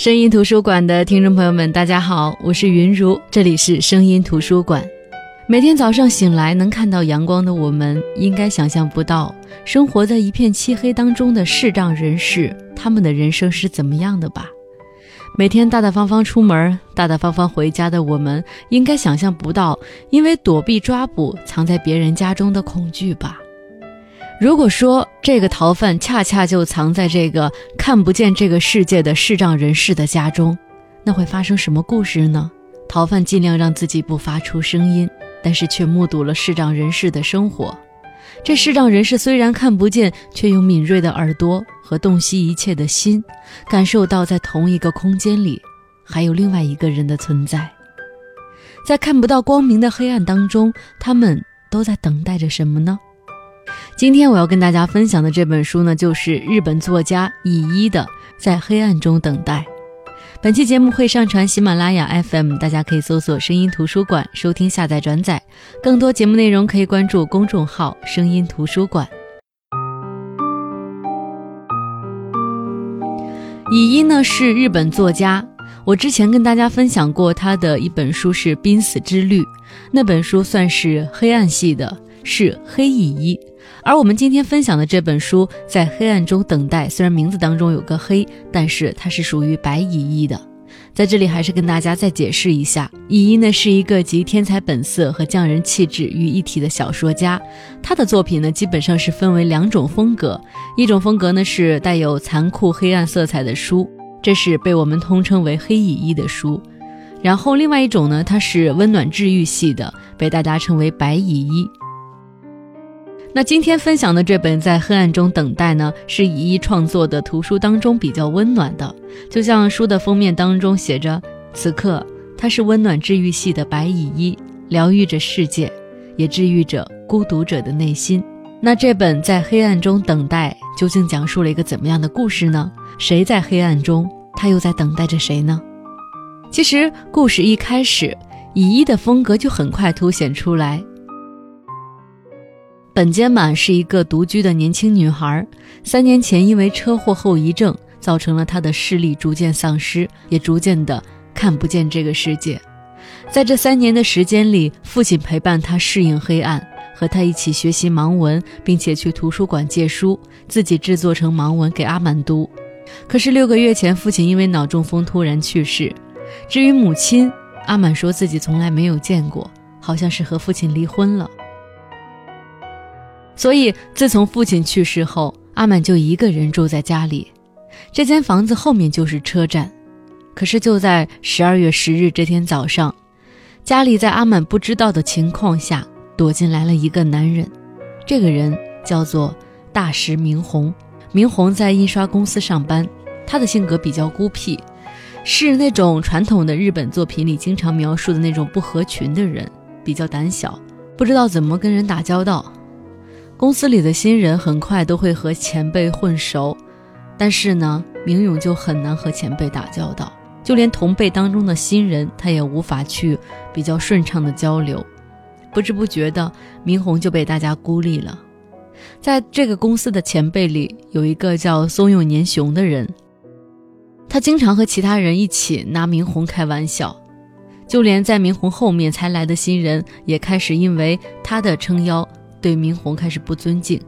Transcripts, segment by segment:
声音图书馆的听众朋友们，大家好，我是云如，这里是声音图书馆。每天早上醒来能看到阳光的我们，应该想象不到生活在一片漆黑当中的视障人士，他们的人生是怎么样的吧？每天大大方方出门、大大方方回家的我们，应该想象不到因为躲避抓捕藏在别人家中的恐惧吧？如果说这个逃犯恰恰就藏在这个看不见这个世界的视障人士的家中，那会发生什么故事呢？逃犯尽量让自己不发出声音，但是却目睹了视障人士的生活。这视障人士虽然看不见，却用敏锐的耳朵和洞悉一切的心，感受到在同一个空间里还有另外一个人的存在。在看不到光明的黑暗当中，他们都在等待着什么呢？今天我要跟大家分享的这本书呢，就是日本作家乙一的《在黑暗中等待》。本期节目会上传喜马拉雅 FM，大家可以搜索“声音图书馆”收听、下载、转载。更多节目内容可以关注公众号“声音图书馆”。乙一呢是日本作家，我之前跟大家分享过他的一本书是《濒死之旅》，那本书算是黑暗系的，是黑乙一。而我们今天分享的这本书《在黑暗中等待》，虽然名字当中有个“黑”，但是它是属于白乙一的。在这里还是跟大家再解释一下，乙一呢是一个集天才本色和匠人气质于一体的小说家。他的作品呢基本上是分为两种风格，一种风格呢是带有残酷黑暗色彩的书，这是被我们通称为黑乙一的书。然后另外一种呢，它是温暖治愈系的，被大家称为白乙一。那今天分享的这本《在黑暗中等待》呢，是乙一创作的图书当中比较温暖的，就像书的封面当中写着：“此刻，他是温暖治愈系的白乙一，疗愈着世界，也治愈着孤独者的内心。”那这本《在黑暗中等待》究竟讲述了一个怎么样的故事呢？谁在黑暗中？他又在等待着谁呢？其实故事一开始，乙一的风格就很快凸显出来。本间满是一个独居的年轻女孩，三年前因为车祸后遗症，造成了她的视力逐渐丧失，也逐渐的看不见这个世界。在这三年的时间里，父亲陪伴她适应黑暗，和她一起学习盲文，并且去图书馆借书，自己制作成盲文给阿满读。可是六个月前，父亲因为脑中风突然去世。至于母亲，阿满说自己从来没有见过，好像是和父亲离婚了。所以，自从父亲去世后，阿满就一个人住在家里。这间房子后面就是车站。可是，就在十二月十日这天早上，家里在阿满不知道的情况下，躲进来了一个男人。这个人叫做大石明宏。明宏在印刷公司上班，他的性格比较孤僻，是那种传统的日本作品里经常描述的那种不合群的人，比较胆小，不知道怎么跟人打交道。公司里的新人很快都会和前辈混熟，但是呢，明勇就很难和前辈打交道，就连同辈当中的新人，他也无法去比较顺畅的交流。不知不觉的，明宏就被大家孤立了。在这个公司的前辈里，有一个叫松永年雄的人，他经常和其他人一起拿明宏开玩笑，就连在明宏后面才来的新人，也开始因为他的撑腰。对明宏开始不尊敬，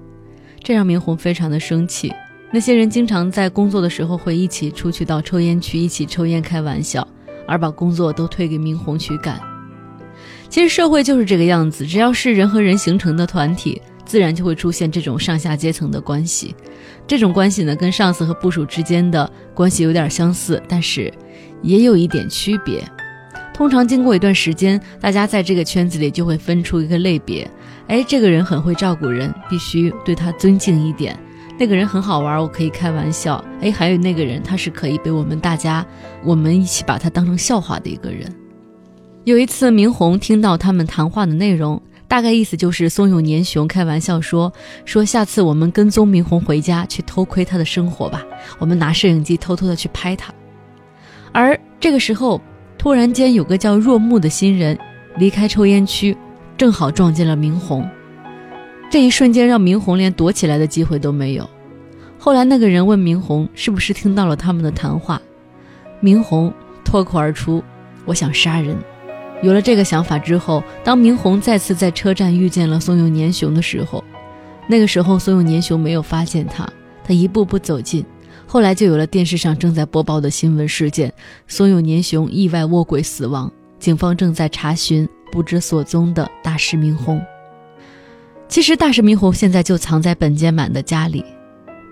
这让明宏非常的生气。那些人经常在工作的时候会一起出去到抽烟区一起抽烟开玩笑，而把工作都推给明宏去干。其实社会就是这个样子，只要是人和人形成的团体，自然就会出现这种上下阶层的关系。这种关系呢，跟上司和部属之间的关系有点相似，但是也有一点区别。通常经过一段时间，大家在这个圈子里就会分出一个类别。哎，这个人很会照顾人，必须对他尊敬一点。那个人很好玩，我可以开玩笑。哎，还有那个人，他是可以被我们大家，我们一起把他当成笑话的一个人。有一次，明红听到他们谈话的内容，大概意思就是松永年雄开玩笑说：“说下次我们跟踪明红回家去偷窥他的生活吧，我们拿摄影机偷偷的去拍他。”而这个时候，突然间有个叫若木的新人离开抽烟区。正好撞见了明红，这一瞬间让明红连躲起来的机会都没有。后来那个人问明红是不是听到了他们的谈话，明红脱口而出：“我想杀人。”有了这个想法之后，当明红再次在车站遇见了松永年雄的时候，那个时候松永年雄没有发现他，他一步步走近。后来就有了电视上正在播报的新闻事件：松永年雄意外卧轨死亡，警方正在查询不知所踪的大师明红。其实大师明红现在就藏在本间满的家里，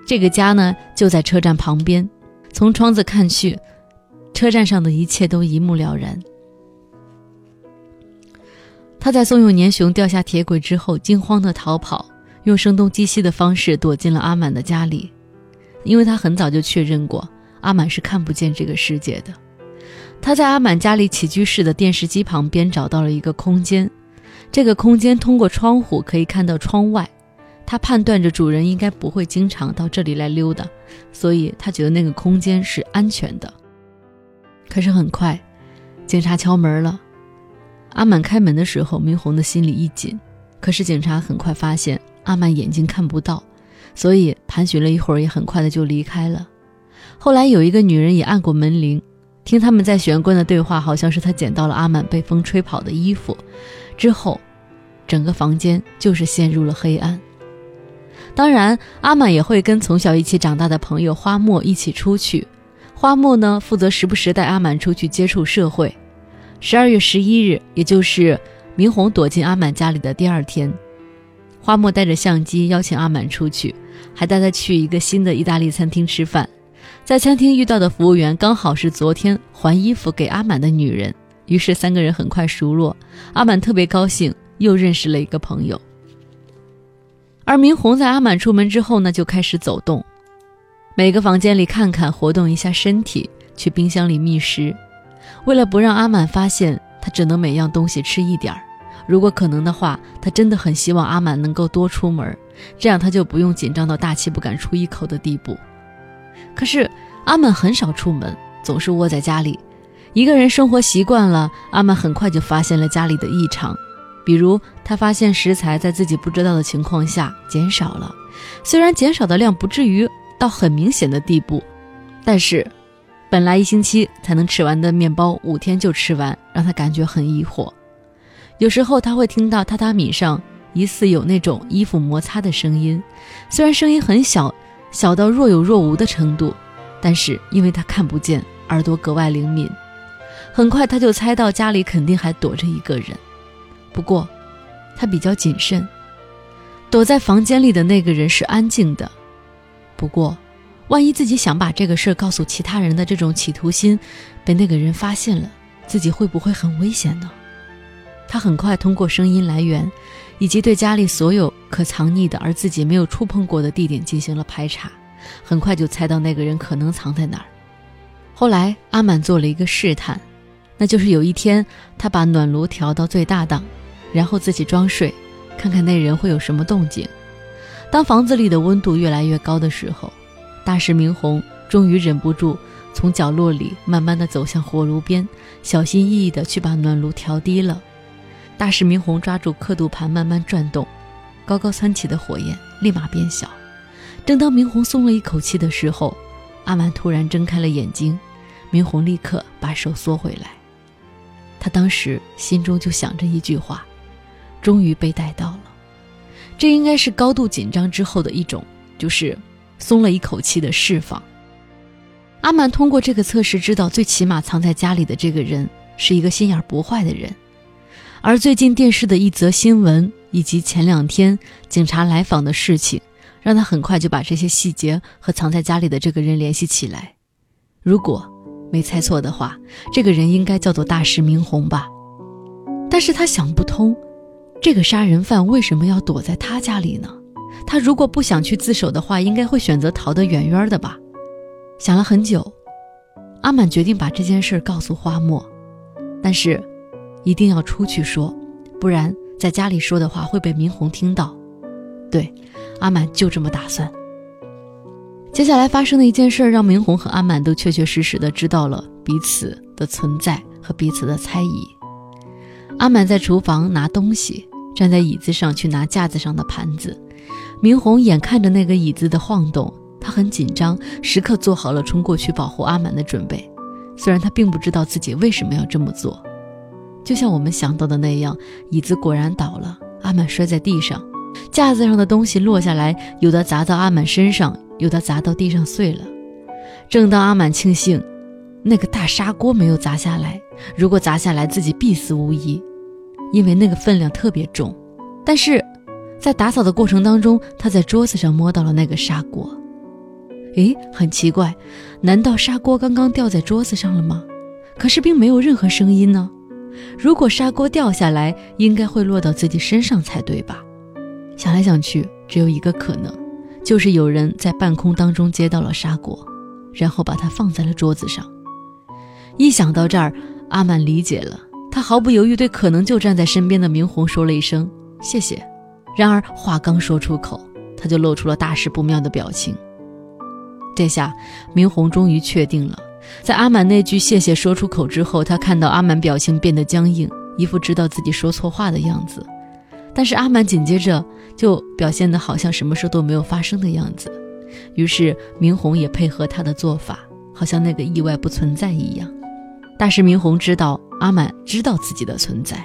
这个家呢就在车站旁边，从窗子看去，车站上的一切都一目了然。他在松永年雄掉下铁轨之后，惊慌的逃跑，用声东击西的方式躲进了阿满的家里，因为他很早就确认过阿满是看不见这个世界的。他在阿满家里起居室的电视机旁边找到了一个空间，这个空间通过窗户可以看到窗外，他判断着主人应该不会经常到这里来溜达，所以他觉得那个空间是安全的。可是很快，警察敲门了。阿满开门的时候，明红的心里一紧。可是警察很快发现阿满眼睛看不到，所以盘旋了一会儿，也很快的就离开了。后来有一个女人也按过门铃，听他们在玄关的对话，好像是他捡到了阿满被风吹跑的衣服。之后，整个房间就是陷入了黑暗。当然，阿满也会跟从小一起长大的朋友花墨一起出去。花墨呢，负责时不时带阿满出去接触社会。十二月十一日，也就是明红躲进阿满家里的第二天，花墨带着相机邀请阿满出去，还带他去一个新的意大利餐厅吃饭。在餐厅遇到的服务员刚好是昨天还衣服给阿满的女人，于是三个人很快熟络。阿满特别高兴，又认识了一个朋友。而明红在阿满出门之后呢，就开始走动，每个房间里看看，活动一下身体，去冰箱里觅食。为了不让阿满发现，他只能每样东西吃一点儿。如果可能的话，他真的很希望阿满能够多出门，这样他就不用紧张到大气不敢出一口的地步。可是阿满很少出门，总是窝在家里，一个人生活习惯了。阿满很快就发现了家里的异常，比如他发现食材在自己不知道的情况下减少了，虽然减少的量不至于到很明显的地步，但是。本来一星期才能吃完的面包，五天就吃完，让他感觉很疑惑。有时候他会听到榻榻米上疑似有那种衣服摩擦的声音，虽然声音很小，小到若有若无的程度，但是因为他看不见，耳朵格外灵敏。很快他就猜到家里肯定还躲着一个人，不过他比较谨慎，躲在房间里的那个人是安静的，不过。万一自己想把这个事儿告诉其他人的这种企图心被那个人发现了，自己会不会很危险呢？他很快通过声音来源，以及对家里所有可藏匿的而自己没有触碰过的地点进行了排查，很快就猜到那个人可能藏在哪儿。后来阿满做了一个试探，那就是有一天他把暖炉调到最大档，然后自己装睡，看看那人会有什么动静。当房子里的温度越来越高的时候。大石明红终于忍不住，从角落里慢慢的走向火炉边，小心翼翼的去把暖炉调低了。大师明红抓住刻度盘慢慢转动，高高蹿起的火焰立马变小。正当明红松了一口气的时候，阿满突然睁开了眼睛，明红立刻把手缩回来。他当时心中就想着一句话：终于被带到了。这应该是高度紧张之后的一种，就是。松了一口气的释放。阿满通过这个测试知道，最起码藏在家里的这个人是一个心眼不坏的人。而最近电视的一则新闻，以及前两天警察来访的事情，让他很快就把这些细节和藏在家里的这个人联系起来。如果没猜错的话，这个人应该叫做大师明红吧？但是他想不通，这个杀人犯为什么要躲在他家里呢？他如果不想去自首的话，应该会选择逃得远远的吧。想了很久，阿满决定把这件事告诉花墨，但是一定要出去说，不然在家里说的话会被明红听到。对，阿满就这么打算。接下来发生的一件事，让明红和阿满都确确实实的知道了彼此的存在和彼此的猜疑。阿满在厨房拿东西，站在椅子上去拿架子上的盘子。明红眼看着那个椅子的晃动，他很紧张，时刻做好了冲过去保护阿满的准备。虽然他并不知道自己为什么要这么做。就像我们想到的那样，椅子果然倒了，阿满摔在地上，架子上的东西落下来，有的砸到阿满身上，有的砸到地上碎了。正当阿满庆幸那个大砂锅没有砸下来，如果砸下来自己必死无疑，因为那个分量特别重。但是，在打扫的过程当中，他在桌子上摸到了那个砂锅。诶，很奇怪，难道砂锅刚刚掉在桌子上了吗？可是并没有任何声音呢。如果砂锅掉下来，应该会落到自己身上才对吧？想来想去，只有一个可能，就是有人在半空当中接到了砂锅，然后把它放在了桌子上。一想到这儿，阿满理解了，他毫不犹豫对可能就站在身边的明红说了一声谢谢。然而话刚说出口，他就露出了大事不妙的表情。这下明红终于确定了。在阿满那句谢谢说出口之后，他看到阿满表情变得僵硬，一副知道自己说错话的样子。但是阿满紧接着就表现得好像什么事都没有发生的样子。于是明红也配合他的做法，好像那个意外不存在一样。大师明红知道阿满知道自己的存在，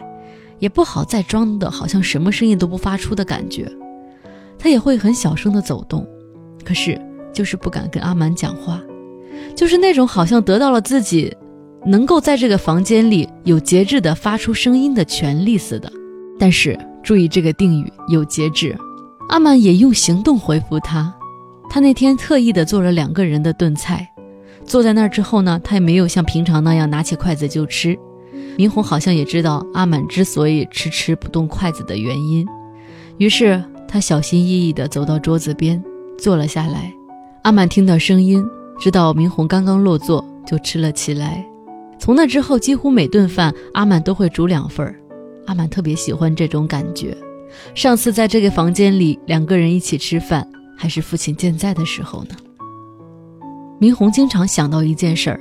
也不好再装的好像什么声音都不发出的感觉。他也会很小声的走动，可是就是不敢跟阿满讲话。就是那种好像得到了自己能够在这个房间里有节制的发出声音的权利似的。但是注意这个定语有节制，阿满也用行动回复他。他那天特意的做了两个人的炖菜，坐在那儿之后呢，他也没有像平常那样拿起筷子就吃。明红好像也知道阿满之所以迟迟不动筷子的原因，于是他小心翼翼地走到桌子边坐了下来。阿满听到声音。知道明红刚刚落座，就吃了起来。从那之后，几乎每顿饭阿满都会煮两份儿。阿满特别喜欢这种感觉。上次在这个房间里两个人一起吃饭，还是父亲健在的时候呢。明红经常想到一件事儿，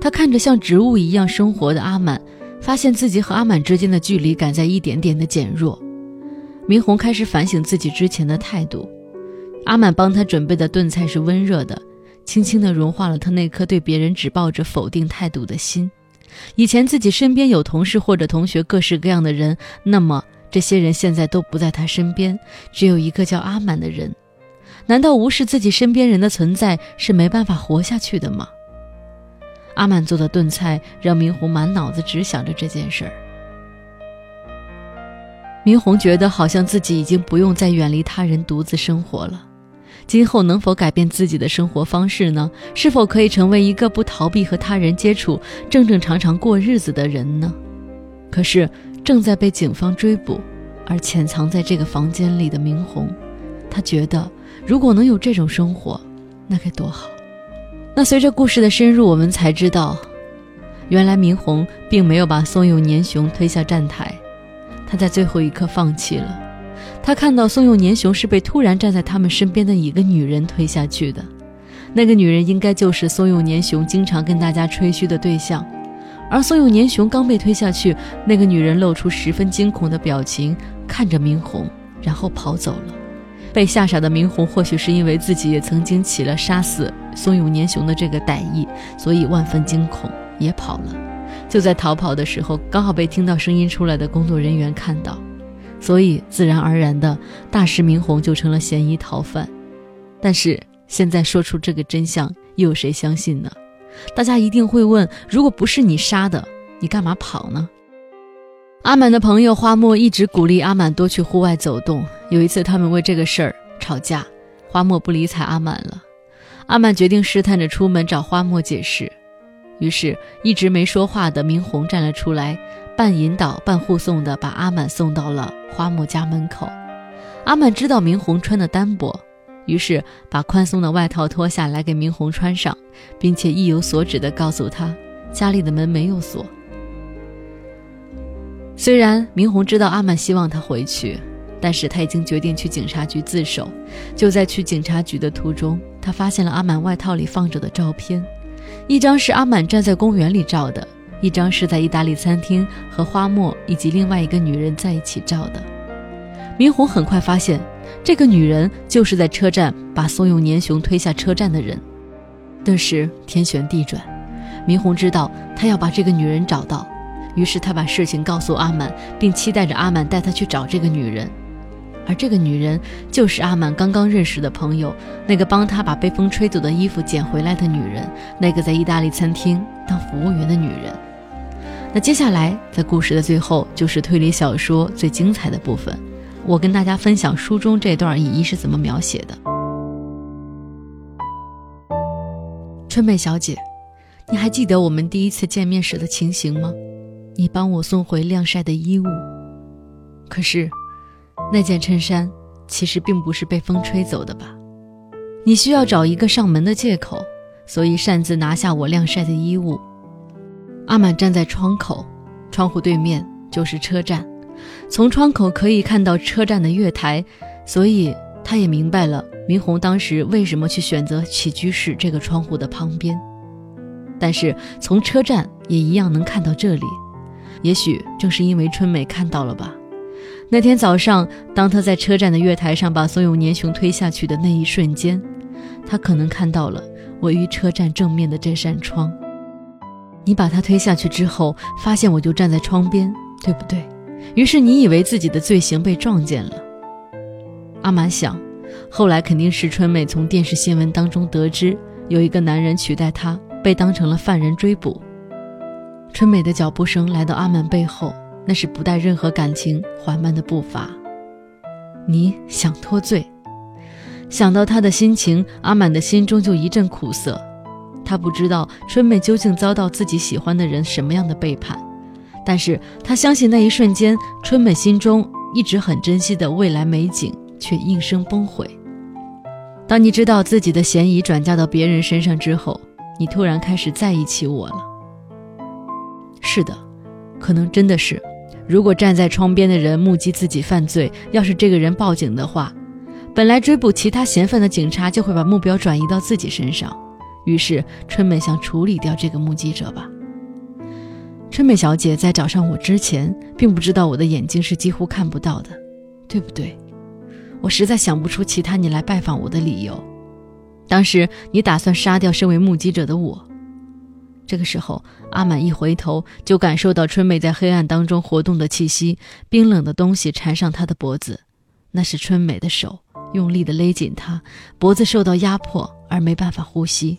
他看着像植物一样生活的阿满，发现自己和阿满之间的距离感在一点点的减弱。明红开始反省自己之前的态度。阿满帮他准备的炖菜是温热的。轻轻地融化了他那颗对别人只抱着否定态度的心。以前自己身边有同事或者同学，各式各样的人，那么这些人现在都不在他身边，只有一个叫阿满的人。难道无视自己身边人的存在是没办法活下去的吗？阿满做的炖菜让明红满脑子只想着这件事儿。明红觉得好像自己已经不用再远离他人独自生活了。今后能否改变自己的生活方式呢？是否可以成为一个不逃避和他人接触、正正常常过日子的人呢？可是正在被警方追捕，而潜藏在这个房间里的明红，他觉得如果能有这种生活，那该多好。那随着故事的深入，我们才知道，原来明红并没有把松永年雄推下站台，他在最后一刻放弃了。他看到松永年雄是被突然站在他们身边的一个女人推下去的，那个女人应该就是松永年雄经常跟大家吹嘘的对象。而松永年雄刚被推下去，那个女人露出十分惊恐的表情，看着明红，然后跑走了。被吓傻的明红或许是因为自己也曾经起了杀死松永年雄的这个歹意，所以万分惊恐，也跑了。就在逃跑的时候，刚好被听到声音出来的工作人员看到。所以，自然而然的，大师明红就成了嫌疑逃犯。但是，现在说出这个真相，又有谁相信呢？大家一定会问：如果不是你杀的，你干嘛跑呢？阿满的朋友花墨一直鼓励阿满多去户外走动。有一次，他们为这个事儿吵架，花墨不理睬阿满了。阿满决定试探着出门找花墨解释。于是，一直没说话的明红站了出来。半引导半护送的把阿满送到了花木家门口。阿满知道明红穿的单薄，于是把宽松的外套脱下来给明红穿上，并且意有所指地告诉他家里的门没有锁。虽然明红知道阿满希望他回去，但是他已经决定去警察局自首。就在去警察局的途中，他发现了阿满外套里放着的照片，一张是阿满站在公园里照的。一张是在意大利餐厅和花墨以及另外一个女人在一起照的。明红很快发现，这个女人就是在车站把松永年雄推下车站的人。顿时天旋地转，明红知道他要把这个女人找到，于是他把事情告诉阿满，并期待着阿满带他去找这个女人。而这个女人就是阿满刚刚认识的朋友，那个帮他把被风吹走的衣服捡回来的女人，那个在意大利餐厅当服务员的女人。那接下来，在故事的最后，就是推理小说最精彩的部分。我跟大家分享书中这段乙一是怎么描写的。春美小姐，你还记得我们第一次见面时的情形吗？你帮我送回晾晒的衣物，可是。那件衬衫其实并不是被风吹走的吧？你需要找一个上门的借口，所以擅自拿下我晾晒的衣物。阿满站在窗口，窗户对面就是车站，从窗口可以看到车站的月台，所以他也明白了明红当时为什么去选择起居室这个窗户的旁边。但是从车站也一样能看到这里，也许正是因为春美看到了吧。那天早上，当他在车站的月台上把所有年雄推下去的那一瞬间，他可能看到了位于车站正面的这扇窗。你把他推下去之后，发现我就站在窗边，对不对？于是你以为自己的罪行被撞见了。阿满想，后来肯定是春美从电视新闻当中得知，有一个男人取代他，被当成了犯人追捕。春美的脚步声来到阿满背后。那是不带任何感情、缓慢的步伐。你想脱罪，想到他的心情，阿满的心中就一阵苦涩。他不知道春美究竟遭到自己喜欢的人什么样的背叛，但是他相信那一瞬间，春美心中一直很珍惜的未来美景却应声崩毁。当你知道自己的嫌疑转嫁到别人身上之后，你突然开始在意起我了。是的，可能真的是。如果站在窗边的人目击自己犯罪，要是这个人报警的话，本来追捕其他嫌犯的警察就会把目标转移到自己身上。于是春美想处理掉这个目击者吧。春美小姐在找上我之前，并不知道我的眼睛是几乎看不到的，对不对？我实在想不出其他你来拜访我的理由。当时你打算杀掉身为目击者的我。这个时候，阿满一回头，就感受到春美在黑暗当中活动的气息，冰冷的东西缠上他的脖子，那是春美的手，用力地勒紧他脖子，受到压迫而没办法呼吸。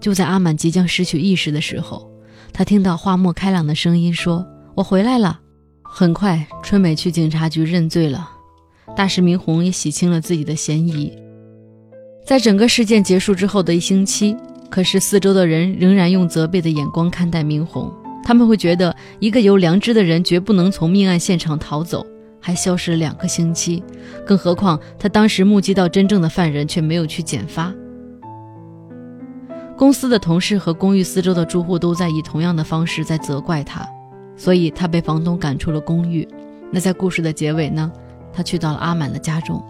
就在阿满即将失去意识的时候，他听到花木开朗的声音说：“我回来了。”很快，春美去警察局认罪了，大师明宏也洗清了自己的嫌疑。在整个事件结束之后的一星期。可是四周的人仍然用责备的眼光看待明宏，他们会觉得一个有良知的人绝不能从命案现场逃走，还消失了两个星期，更何况他当时目击到真正的犯人却没有去检发。公司的同事和公寓四周的住户都在以同样的方式在责怪他，所以他被房东赶出了公寓。那在故事的结尾呢？他去到了阿满的家中。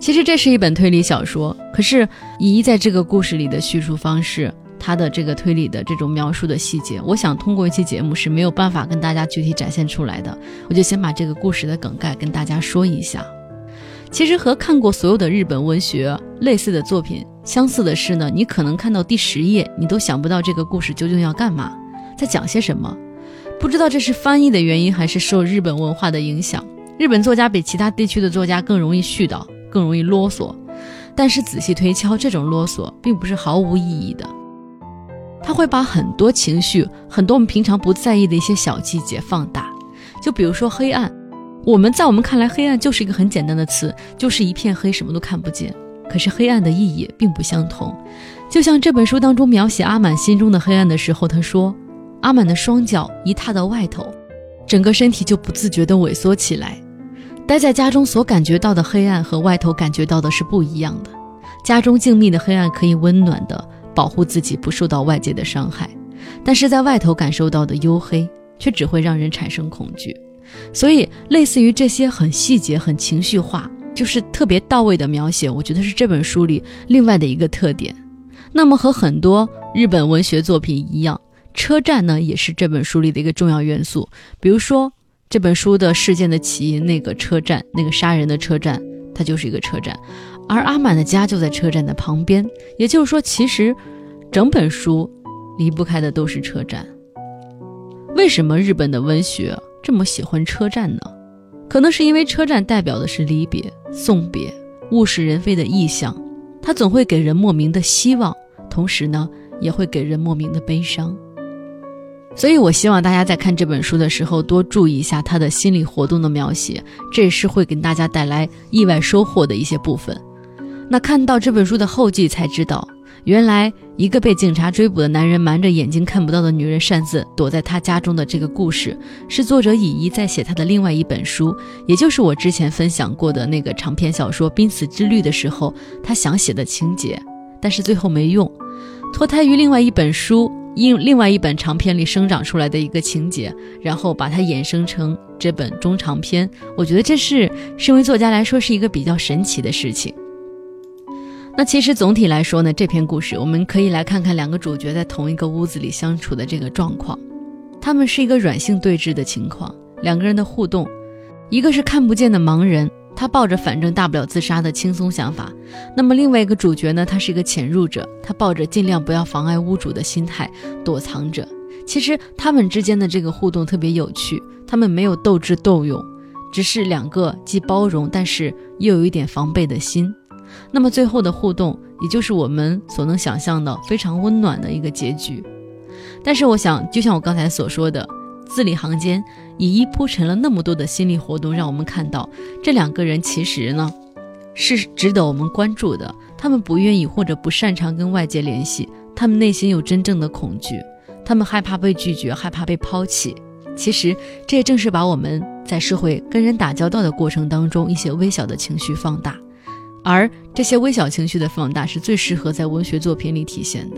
其实这是一本推理小说，可是以一在这个故事里的叙述方式，他的这个推理的这种描述的细节，我想通过一期节目是没有办法跟大家具体展现出来的。我就先把这个故事的梗概跟大家说一下。其实和看过所有的日本文学类似的作品相似的是呢，你可能看到第十页，你都想不到这个故事究竟要干嘛，在讲些什么。不知道这是翻译的原因，还是受日本文化的影响，日本作家比其他地区的作家更容易絮叨。更容易啰嗦，但是仔细推敲，这种啰嗦并不是毫无意义的。他会把很多情绪、很多我们平常不在意的一些小细节放大。就比如说黑暗，我们在我们看来，黑暗就是一个很简单的词，就是一片黑，什么都看不见。可是黑暗的意义并不相同。就像这本书当中描写阿满心中的黑暗的时候，他说，阿满的双脚一踏到外头，整个身体就不自觉地萎缩起来。待在家中所感觉到的黑暗和外头感觉到的是不一样的。家中静谧的黑暗可以温暖的保护自己不受到外界的伤害，但是在外头感受到的幽黑却只会让人产生恐惧。所以，类似于这些很细节、很情绪化，就是特别到位的描写，我觉得是这本书里另外的一个特点。那么，和很多日本文学作品一样，车站呢也是这本书里的一个重要元素。比如说。这本书的事件的起因，那个车站，那个杀人的车站，它就是一个车站，而阿满的家就在车站的旁边。也就是说，其实整本书离不开的都是车站。为什么日本的文学这么喜欢车站呢？可能是因为车站代表的是离别、送别、物是人非的意象，它总会给人莫名的希望，同时呢，也会给人莫名的悲伤。所以，我希望大家在看这本书的时候，多注意一下他的心理活动的描写，这也是会给大家带来意外收获的一些部分。那看到这本书的后记才知道，原来一个被警察追捕的男人瞒着眼睛看不到的女人擅自躲在他家中的这个故事，是作者乙一在写他的另外一本书，也就是我之前分享过的那个长篇小说《濒死之律》的时候，他想写的情节，但是最后没用，脱胎于另外一本书。因另外一本长篇里生长出来的一个情节，然后把它衍生成这本中长篇，我觉得这是身为作家来说是一个比较神奇的事情。那其实总体来说呢，这篇故事我们可以来看看两个主角在同一个屋子里相处的这个状况，他们是一个软性对峙的情况，两个人的互动，一个是看不见的盲人。他抱着反正大不了自杀的轻松想法，那么另外一个主角呢？他是一个潜入者，他抱着尽量不要妨碍屋主的心态躲藏着。其实他们之间的这个互动特别有趣，他们没有斗智斗勇，只是两个既包容但是又有一点防备的心。那么最后的互动，也就是我们所能想象的非常温暖的一个结局。但是我想，就像我刚才所说的。字里行间，以一铺陈了那么多的心理活动，让我们看到这两个人其实呢是值得我们关注的。他们不愿意或者不擅长跟外界联系，他们内心有真正的恐惧，他们害怕被拒绝，害怕被抛弃。其实这也正是把我们在社会跟人打交道的过程当中一些微小的情绪放大，而这些微小情绪的放大是最适合在文学作品里体现的。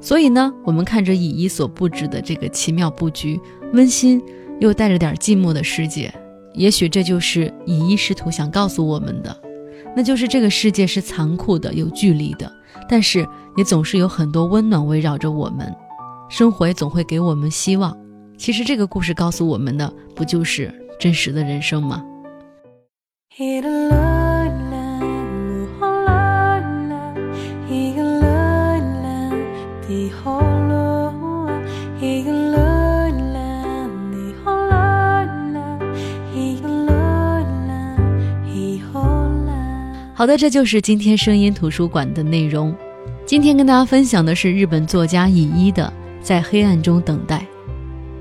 所以呢，我们看着乙一所布置的这个奇妙布局，温馨又带着点寂寞的世界，也许这就是乙一试图想告诉我们的，那就是这个世界是残酷的、有距离的，但是也总是有很多温暖围绕着我们，生活也总会给我们希望。其实这个故事告诉我们的，不就是真实的人生吗？好的，这就是今天声音图书馆的内容。今天跟大家分享的是日本作家乙一的《在黑暗中等待》。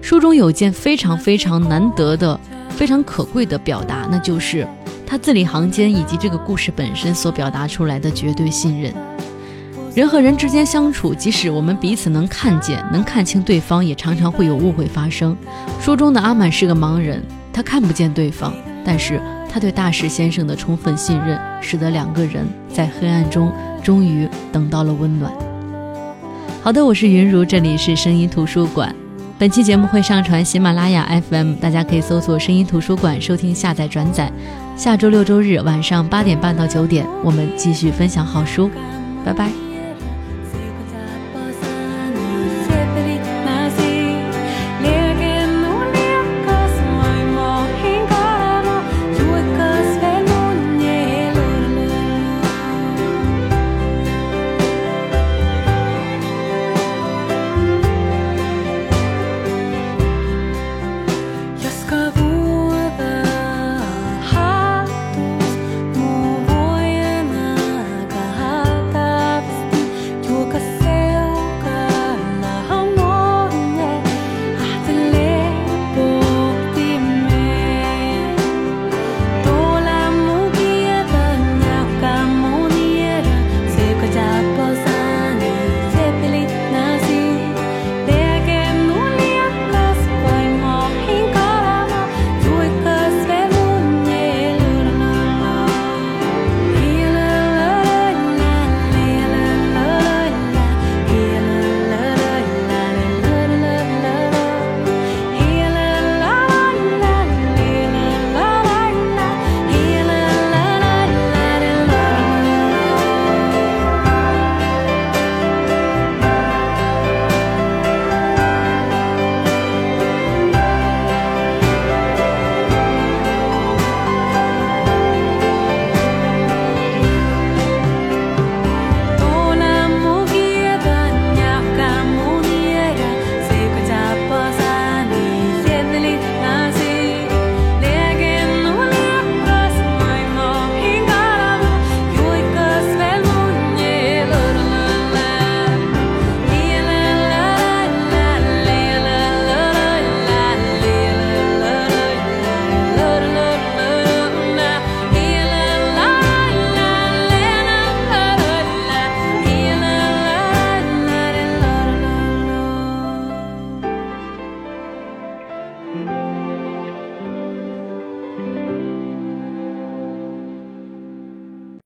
书中有件非常非常难得的、非常可贵的表达，那就是他字里行间以及这个故事本身所表达出来的绝对信任。人和人之间相处，即使我们彼此能看见、能看清对方，也常常会有误会发生。书中的阿满是个盲人，他看不见对方，但是。他对大石先生的充分信任，使得两个人在黑暗中终于等到了温暖。好的，我是云如，这里是声音图书馆。本期节目会上传喜马拉雅 FM，大家可以搜索“声音图书馆”收听、下载、转载。下周六周日晚上八点半到九点，我们继续分享好书。拜拜。